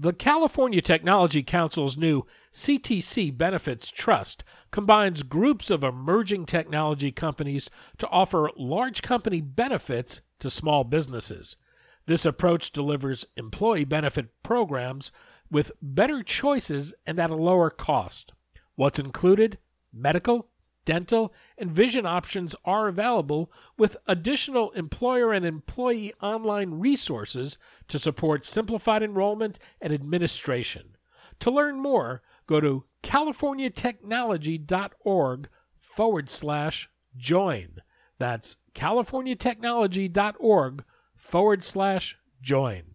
The California Technology Council's new CTC Benefits Trust combines groups of emerging technology companies to offer large company benefits to small businesses. This approach delivers employee benefit programs with better choices and at a lower cost. What's included? Medical, dental, and vision options are available with additional employer and employee online resources to support simplified enrollment and administration. To learn more, go to californiatechnology.org forward slash join. That's californiatechnology.org forward slash join.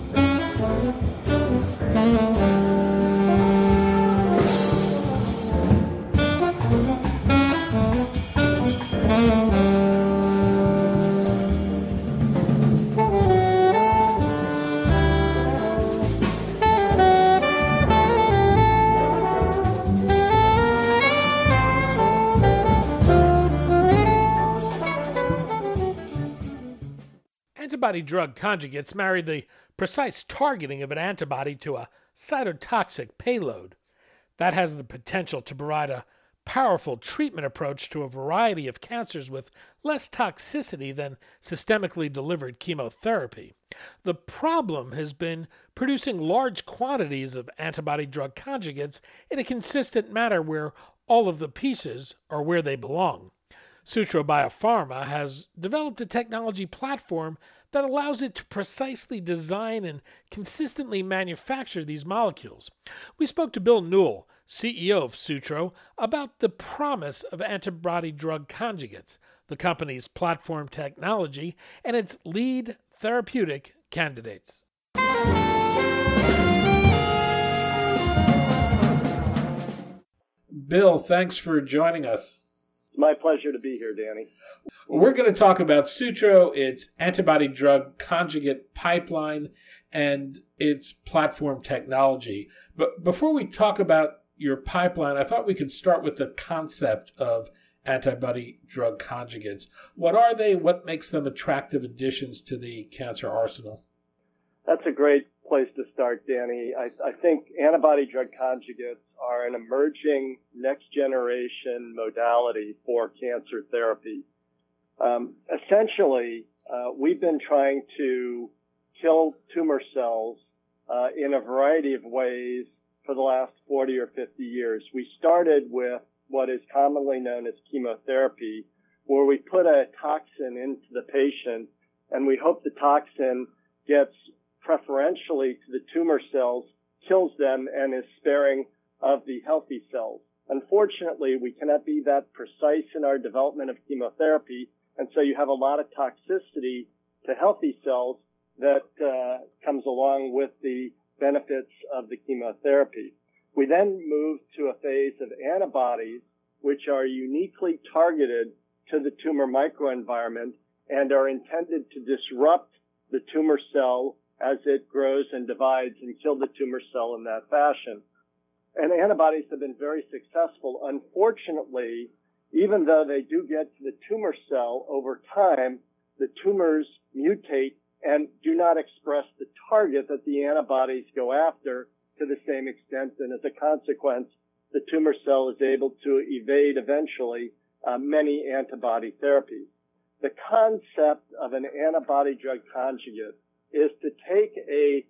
Antibody drug conjugates marry the precise targeting of an antibody to a cytotoxic payload. That has the potential to provide a powerful treatment approach to a variety of cancers with less toxicity than systemically delivered chemotherapy. The problem has been producing large quantities of antibody drug conjugates in a consistent manner where all of the pieces are where they belong. Sutro Biopharma has developed a technology platform that allows it to precisely design and consistently manufacture these molecules. We spoke to Bill Newell, CEO of Sutro, about the promise of antibody drug conjugates, the company's platform technology, and its lead therapeutic candidates. Bill, thanks for joining us. My pleasure to be here, Danny. We're going to talk about Sutro, its antibody drug conjugate pipeline, and its platform technology. But before we talk about your pipeline, I thought we could start with the concept of antibody drug conjugates. What are they? What makes them attractive additions to the cancer arsenal? That's a great place to start, Danny. I, I think antibody drug conjugates are an emerging next generation modality for cancer therapy. Um, essentially, uh, we've been trying to kill tumor cells uh, in a variety of ways for the last 40 or 50 years. We started with what is commonly known as chemotherapy, where we put a toxin into the patient and we hope the toxin gets preferentially to the tumor cells, kills them, and is sparing of the healthy cells. Unfortunately, we cannot be that precise in our development of chemotherapy, and so you have a lot of toxicity to healthy cells that uh, comes along with the benefits of the chemotherapy. We then move to a phase of antibodies, which are uniquely targeted to the tumor microenvironment and are intended to disrupt the tumor cell as it grows and divides and kill the tumor cell in that fashion. And antibodies have been very successful. Unfortunately, even though they do get to the tumor cell over time, the tumors mutate and do not express the target that the antibodies go after to the same extent. And as a consequence, the tumor cell is able to evade eventually uh, many antibody therapies. The concept of an antibody drug conjugate is to take a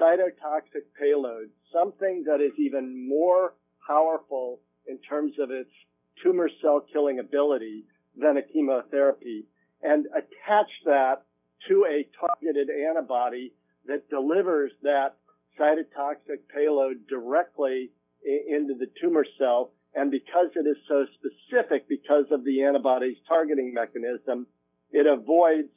cytotoxic payload, something that is even more powerful in terms of its tumor cell killing ability than a chemotherapy, and attach that to a targeted antibody that delivers that cytotoxic payload directly into the tumor cell. And because it is so specific, because of the antibody's targeting mechanism, it avoids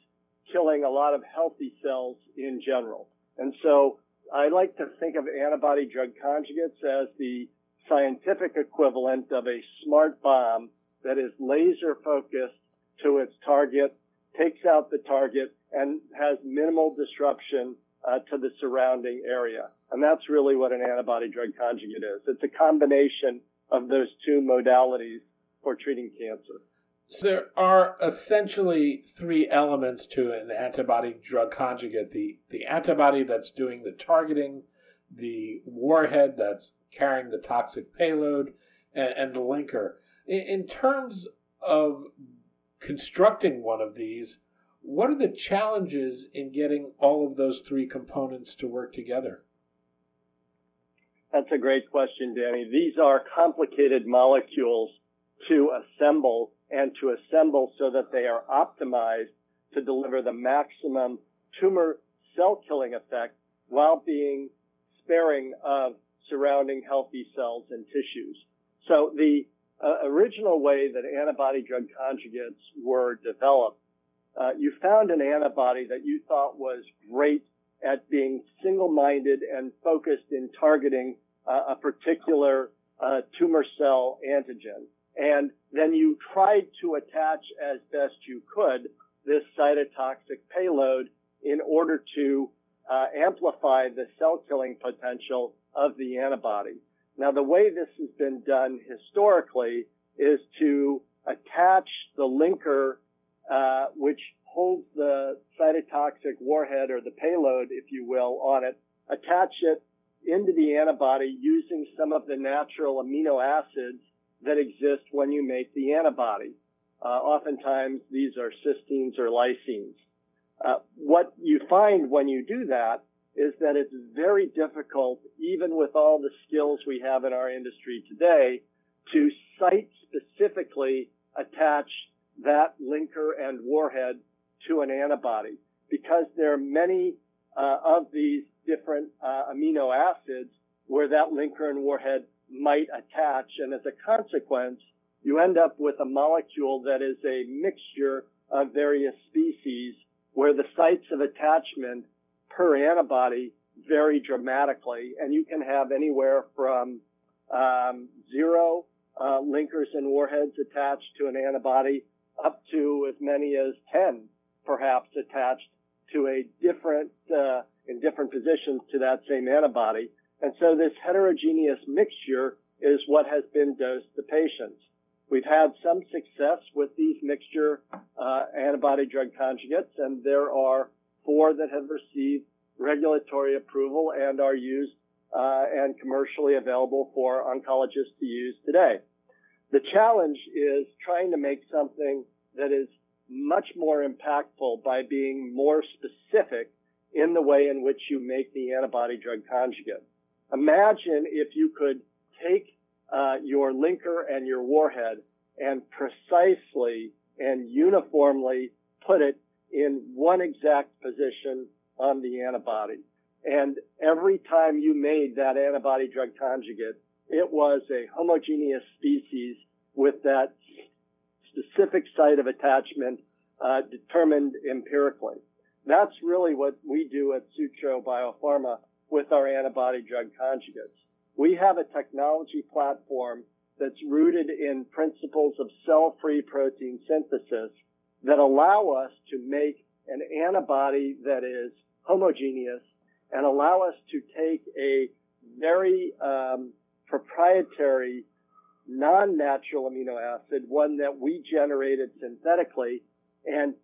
killing a lot of healthy cells in general. And so I like to think of antibody drug conjugates as the scientific equivalent of a smart bomb that is laser focused to its target, takes out the target, and has minimal disruption uh, to the surrounding area. And that's really what an antibody drug conjugate is. It's a combination of those two modalities for treating cancer. So there are essentially three elements to an antibody drug conjugate the, the antibody that's doing the targeting, the warhead that's carrying the toxic payload, and, and the linker. In, in terms of constructing one of these, what are the challenges in getting all of those three components to work together? That's a great question, Danny. These are complicated molecules to assemble and to assemble so that they are optimized to deliver the maximum tumor cell killing effect while being sparing of surrounding healthy cells and tissues. So the uh, original way that antibody drug conjugates were developed, uh, you found an antibody that you thought was great at being single-minded and focused in targeting uh, a particular uh, tumor cell antigen. And then you tried to attach as best you could this cytotoxic payload in order to uh, amplify the cell killing potential of the antibody. Now, the way this has been done historically is to attach the linker, uh, which holds the cytotoxic warhead or the payload, if you will, on it, attach it into the antibody using some of the natural amino acids that exist when you make the antibody. Uh, oftentimes, these are cysteines or lysines. Uh, what you find when you do that is that it's very difficult, even with all the skills we have in our industry today, to site specifically attach that linker and warhead to an antibody because there are many uh, of these different uh, amino acids where that linker and warhead might attach. And as a consequence, you end up with a molecule that is a mixture of various species where the sites of attachment per antibody vary dramatically. And you can have anywhere from um, zero uh, linkers and warheads attached to an antibody up to as many as 10 perhaps attached to a different, uh, in different positions to that same antibody. And so this heterogeneous mixture is what has been dosed to patients. We've had some success with these mixture uh, antibody drug conjugates, and there are four that have received regulatory approval and are used uh, and commercially available for oncologists to use today. The challenge is trying to make something that is much more impactful by being more specific in the way in which you make the antibody drug conjugate. Imagine if you could take uh, your linker and your warhead and precisely and uniformly put it in one exact position on the antibody. And every time you made that antibody drug conjugate, it was a homogeneous species with that specific site of attachment uh, determined empirically. That's really what we do at Sutro Biopharma with our antibody drug conjugates. We have a technology platform that's rooted in principles of cell-free protein synthesis that allow us to make an antibody that is homogeneous and allow us to take a very um, proprietary non-natural amino acid, one that we generated synthetically, and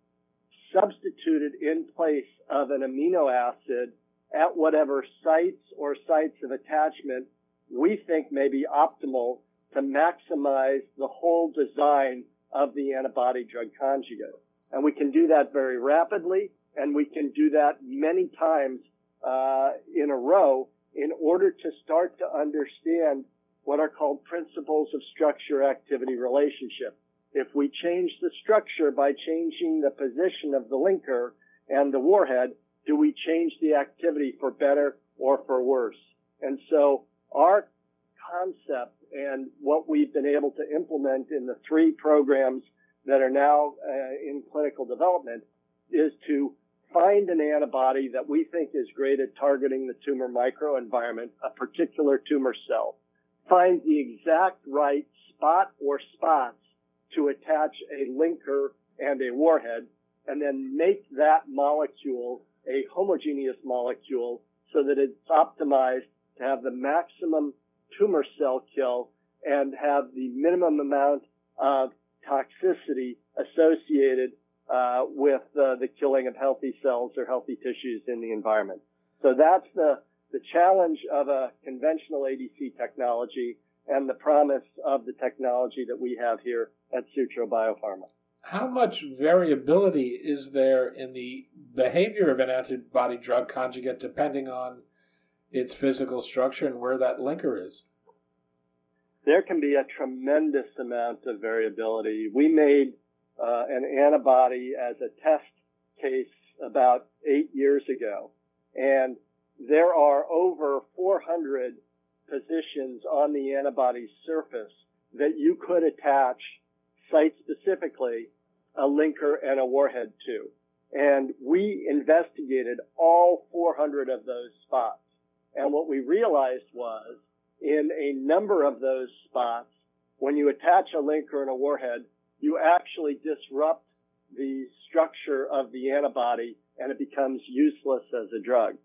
substituted in place of an amino acid at whatever sites or sites of attachment we think may be optimal to maximize the whole design of the antibody drug conjugate. And we can do that very rapidly, and we can do that many times uh, in a row in order to start to understand what are called principles of structure activity relationship. If we change the structure by changing the position of the linker and the warhead, do we change the activity for better or for worse? And so our concept and what we've been able to implement in the three programs that are now uh, in clinical development is to find an antibody that we think is great at targeting the tumor microenvironment, a particular tumor cell, find the exact right spot or spots to attach a linker and a warhead, and then make that molecule a homogeneous molecule so that it's optimized to have the maximum tumor cell kill and have the minimum amount of toxicity associated uh, with uh, the killing of healthy cells or healthy tissues in the environment. So that's the, the challenge of a conventional ADC technology and the promise of the technology that we have here at Sutro Biopharma. How much variability is there in the behavior of an antibody drug conjugate depending on its physical structure and where that linker is? There can be a tremendous amount of variability. We made uh, an antibody as a test case about eight years ago, and there are over 400 positions on the antibody's surface that you could attach site specifically a linker and a warhead to. And we investigated all 400 of those spots. And what we realized was in a number of those spots, when you attach a linker and a warhead, you actually disrupt the structure of the antibody and it becomes useless as a drug.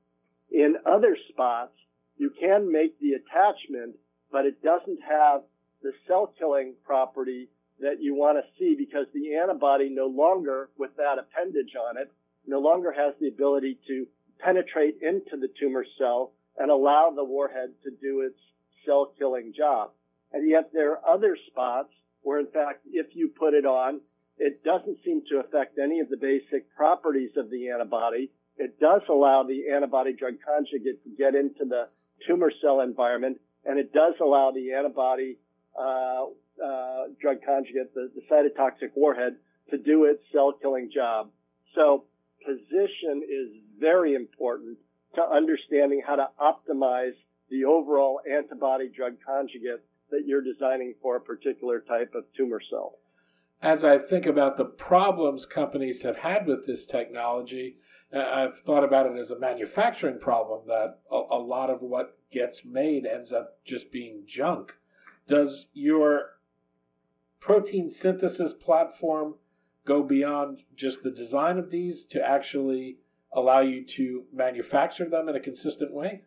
In other spots, you can make the attachment, but it doesn't have the cell killing property that you want to see because the antibody no longer, with that appendage on it, no longer has the ability to penetrate into the tumor cell and allow the warhead to do its cell killing job. And yet there are other spots where in fact, if you put it on, it doesn't seem to affect any of the basic properties of the antibody. It does allow the antibody drug conjugate to get into the tumor cell environment, and it does allow the antibody uh, uh, drug conjugate, the, the cytotoxic warhead, to do its cell killing job. So position is very important to understanding how to optimize the overall antibody drug conjugate that you're designing for a particular type of tumor cell. As I think about the problems companies have had with this technology, uh, I've thought about it as a manufacturing problem that a, a lot of what gets made ends up just being junk. Does your protein synthesis platform go beyond just the design of these to actually allow you to manufacture them in a consistent way?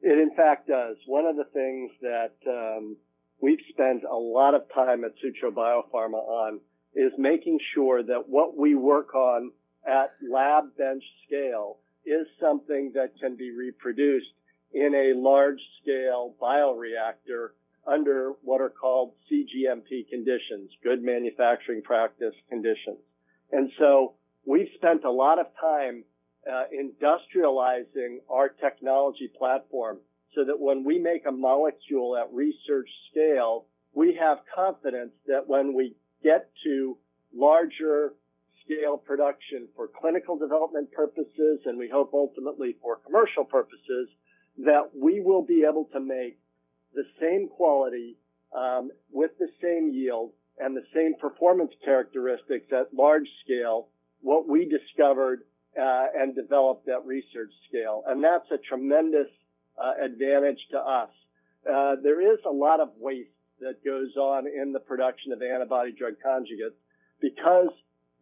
It in fact does. One of the things that um, we've spent a lot of time at Sutro Biopharma on is making sure that what we work on at lab bench scale is something that can be reproduced in a large scale bioreactor under what are called CGMP conditions, good manufacturing practice conditions. And so we've spent a lot of time uh, industrializing our technology platform so that when we make a molecule at research scale, we have confidence that when we get to larger scale production for clinical development purposes and we hope ultimately for commercial purposes, that we will be able to make the same quality um, with the same yield and the same performance characteristics at large scale, what we discovered uh, and developed at research scale. And that's a tremendous uh, advantage to us. Uh, there is a lot of waste that goes on in the production of antibody drug conjugates because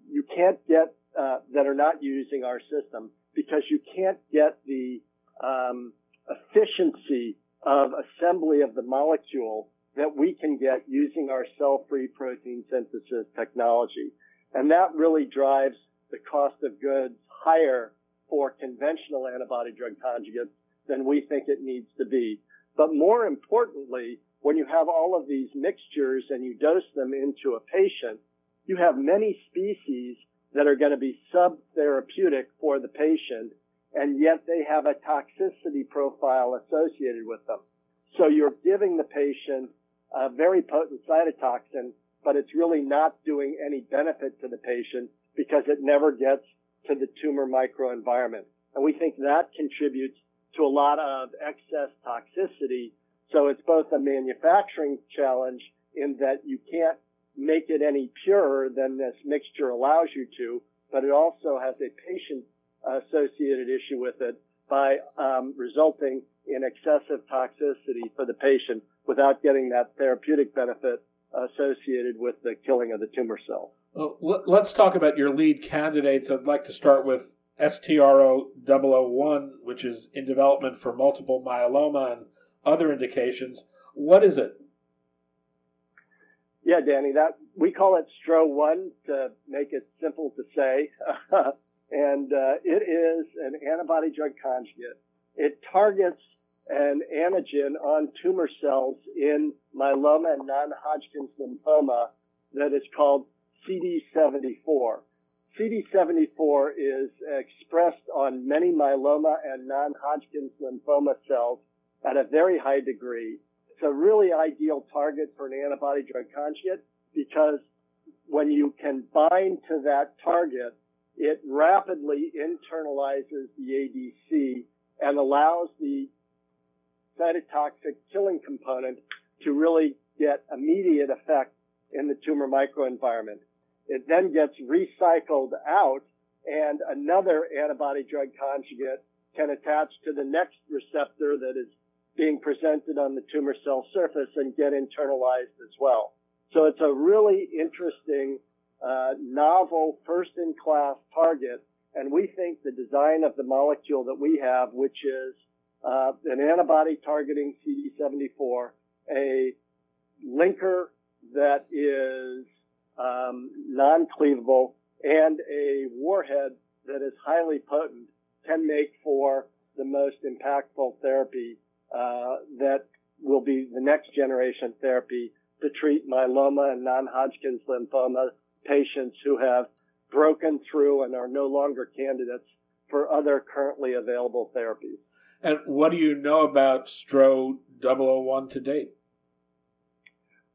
you can't get uh, that are not using our system because you can't get the um, efficiency of assembly of the molecule that we can get using our cell-free protein synthesis technology. And that really drives the cost of goods higher for conventional antibody drug conjugates than we think it needs to be. But more importantly, when you have all of these mixtures and you dose them into a patient, you have many species that are going to be subtherapeutic for the patient, and yet they have a toxicity profile associated with them. So you're giving the patient a very potent cytotoxin, but it's really not doing any benefit to the patient because it never gets to the tumor microenvironment. And we think that contributes to a lot of excess toxicity. So it's both a manufacturing challenge in that you can't make it any purer than this mixture allows you to, but it also has a patient associated issue with it by um, resulting in excessive toxicity for the patient without getting that therapeutic benefit associated with the killing of the tumor cell. Well, let's talk about your lead candidates. I'd like to start with STRO-001, which is in development for multiple myeloma and other indications. What is it? Yeah, Danny, that we call it STRO-1 to make it simple to say. and uh, it is an antibody drug conjugate. It targets an antigen on tumor cells in myeloma and non-Hodgkin's lymphoma that is called CD74. CD74 is expressed on many myeloma and non-Hodgkin's lymphoma cells at a very high degree. It's a really ideal target for an antibody drug conjugate because when you can bind to that target, it rapidly internalizes the ADC and allows the cytotoxic killing component to really get immediate effect in the tumor microenvironment. It then gets recycled out and another antibody drug conjugate can attach to the next receptor that is being presented on the tumor cell surface and get internalized as well. So it's a really interesting, uh, novel, first-in-class target. And we think the design of the molecule that we have, which is uh, an antibody targeting CD74, a linker that is um, non-cleavable, and a warhead that is highly potent can make for the most impactful therapy uh, that will be the next generation therapy to treat myeloma and non-Hodgkin's lymphoma patients who have broken through and are no longer candidates for other currently available therapies. And what do you know about STRO 001 to date?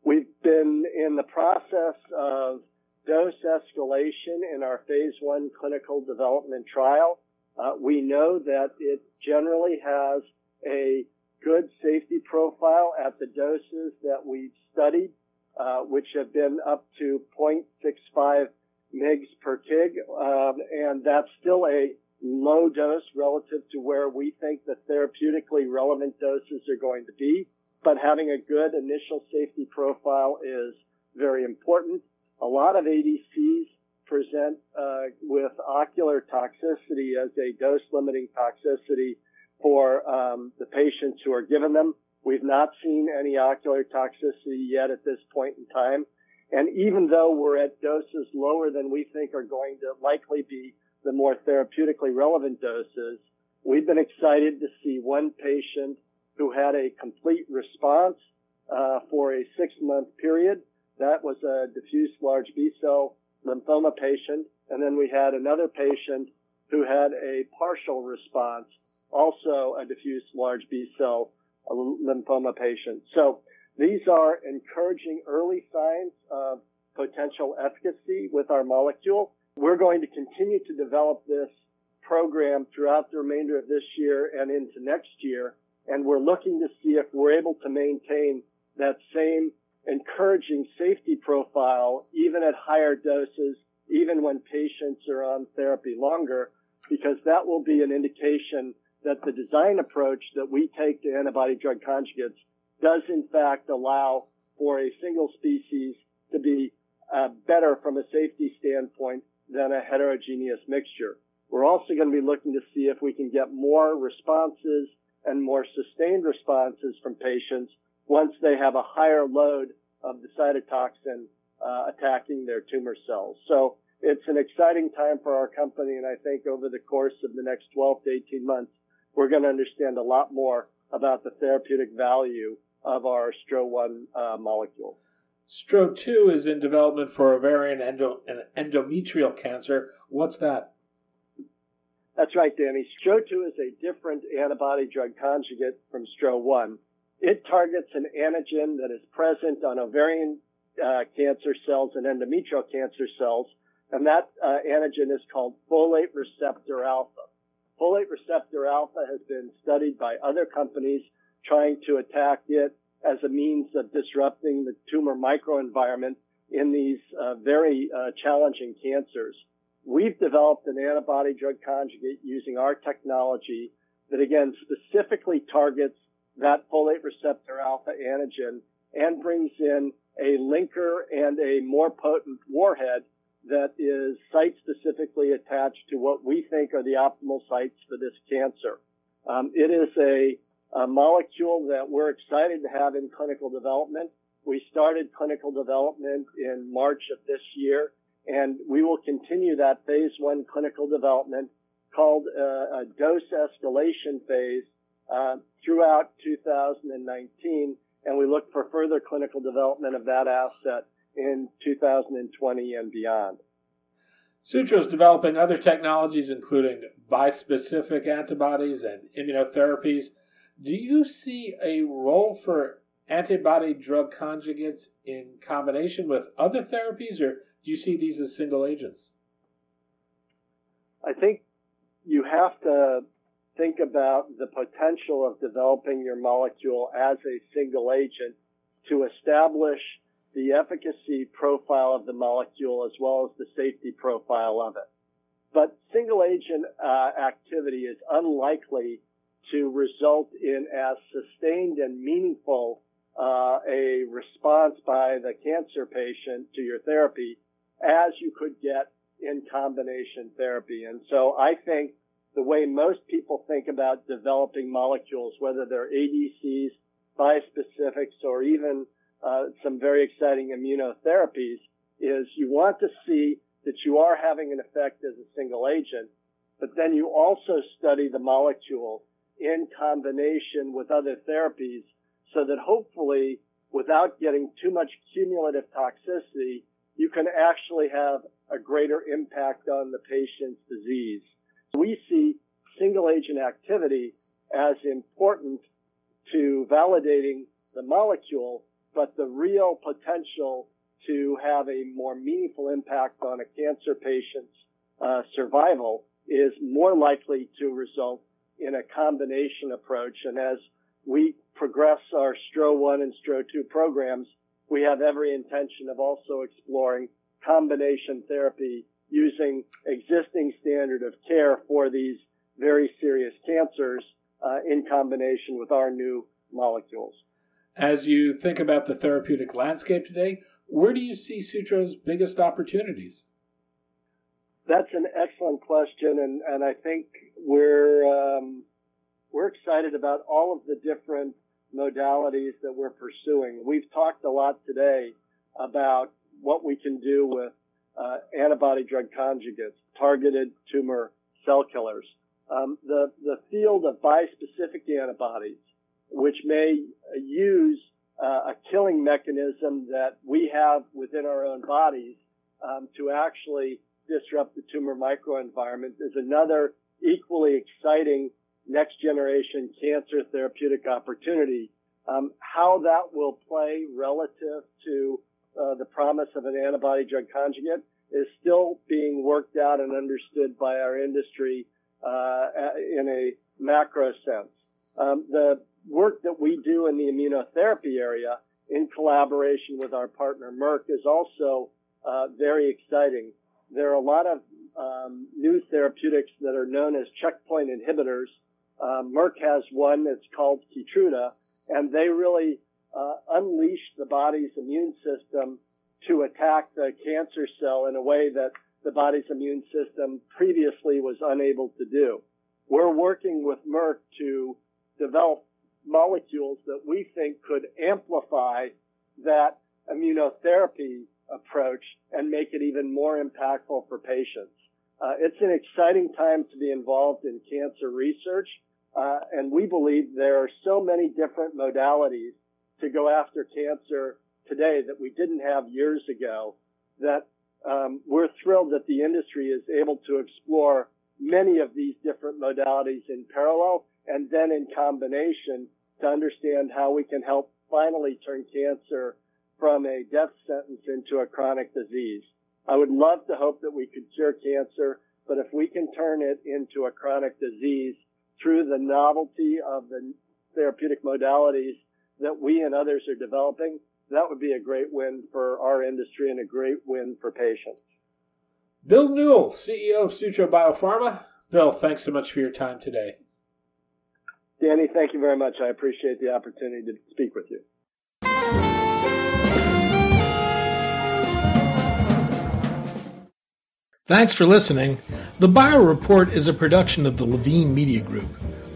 We've been in the process of dose escalation in our phase one clinical development trial. Uh, we know that it generally has a good safety profile at the doses that we've studied, uh, which have been up to 0.65 mgs per kg, um, and that's still a low dose relative to where we think the therapeutically relevant doses are going to be but having a good initial safety profile is very important. A lot of ADCs present uh, with ocular toxicity as a dose limiting toxicity for um, the patients who are given them. We've not seen any ocular toxicity yet at this point in time. And even though we're at doses lower than we think are going to likely be the more therapeutically relevant doses, we've been excited to see one patient who had a complete response uh, for a six month period. That was a diffuse large B cell lymphoma patient. And then we had another patient who had a partial response, also a diffuse large B cell lymphoma patient. So these are encouraging early signs of potential efficacy with our molecule. We're going to continue to develop this program throughout the remainder of this year and into next year and we're looking to see if we're able to maintain that same encouraging safety profile even at higher doses, even when patients are on therapy longer, because that will be an indication that the design approach that we take to antibody drug conjugates does in fact allow for a single species to be uh, better from a safety standpoint than a heterogeneous mixture. We're also going to be looking to see if we can get more responses and more sustained responses from patients once they have a higher load of the cytotoxin uh, attacking their tumor cells. So it's an exciting time for our company, and I think over the course of the next 12 to 18 months, we're going to understand a lot more about the therapeutic value of our STRO-1 uh, molecule. STRO-2 is in development for ovarian endo- and endometrial cancer. What's that? That's right, Danny. STRO-2 is a different antibody drug conjugate from STRO-1. It targets an antigen that is present on ovarian uh, cancer cells and endometrial cancer cells, and that uh, antigen is called folate receptor alpha. Folate receptor alpha has been studied by other companies trying to attack it as a means of disrupting the tumor microenvironment in these uh, very uh, challenging cancers. We've developed an antibody drug conjugate using our technology that again specifically targets that folate receptor alpha antigen and brings in a linker and a more potent warhead that is site specifically attached to what we think are the optimal sites for this cancer. Um, it is a, a, molecule that we're excited to have in clinical development. We started clinical development in March of this year, and we will continue that phase one clinical development called uh, a dose escalation phase uh, throughout 2019, and we look for further clinical development of that asset in 2020 and beyond. Sutro is developing other technologies, including bispecific antibodies and immunotherapies. Do you see a role for antibody drug conjugates in combination with other therapies, or do you see these as single agents? I think you have to think about the potential of developing your molecule as a single agent to establish the efficacy profile of the molecule as well as the safety profile of it. But single agent uh, activity is unlikely to result in as sustained and meaningful uh, a response by the cancer patient to your therapy as you could get in combination therapy. And so I think the way most people think about developing molecules, whether they're ADCs, bispecifics, or even uh, some very exciting immunotherapies, is you want to see that you are having an effect as a single agent, but then you also study the molecule in combination with other therapies so that hopefully without getting too much cumulative toxicity, you can actually have a greater impact on the patient's disease. We see single agent activity as important to validating the molecule, but the real potential to have a more meaningful impact on a cancer patient's uh, survival is more likely to result in a combination approach. And as we progress our STRO-1 and STRO-2 programs, we have every intention of also exploring combination therapy using existing standard of care for these very serious cancers uh, in combination with our new molecules. As you think about the therapeutic landscape today, where do you see Sutro's biggest opportunities? That's an excellent question, and, and I think we're um, we're excited about all of the different modalities that we're pursuing. We've talked a lot today about what we can do with uh, antibody drug conjugates, targeted tumor cell killers. Um, the the field of bispecific antibodies, which may use uh, a killing mechanism that we have within our own bodies um, to actually disrupt the tumor microenvironment, is another equally exciting next generation cancer therapeutic opportunity. Um, how that will play relative to uh, the promise of an antibody drug conjugate is still being worked out and understood by our industry uh, in a macro sense. Um, the work that we do in the immunotherapy area in collaboration with our partner Merck is also uh, very exciting. There are a lot of um, new therapeutics that are known as checkpoint inhibitors. Uh, Merck has one that's called Keytruda, and they really uh, unleash the body's immune system to attack the cancer cell in a way that the body's immune system previously was unable to do. We're working with Merck to develop molecules that we think could amplify that immunotherapy approach and make it even more impactful for patients. Uh, it's an exciting time to be involved in cancer research, uh, and we believe there are so many different modalities to go after cancer today that we didn't have years ago that um, we're thrilled that the industry is able to explore many of these different modalities in parallel and then in combination to understand how we can help finally turn cancer from a death sentence into a chronic disease. I would love to hope that we could cure cancer, but if we can turn it into a chronic disease through the novelty of the therapeutic modalities that we and others are developing, that would be a great win for our industry and a great win for patients. Bill Newell, CEO of Sutro Biopharma. Bill, thanks so much for your time today. Danny, thank you very much. I appreciate the opportunity to speak with you. Thanks for listening. The Bio Report is a production of the Levine Media Group.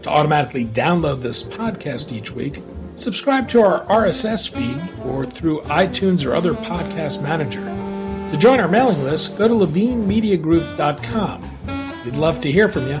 To automatically download this podcast each week, Subscribe to our RSS feed or through iTunes or other podcast manager. To join our mailing list, go to levinemediagroup.com. We'd love to hear from you.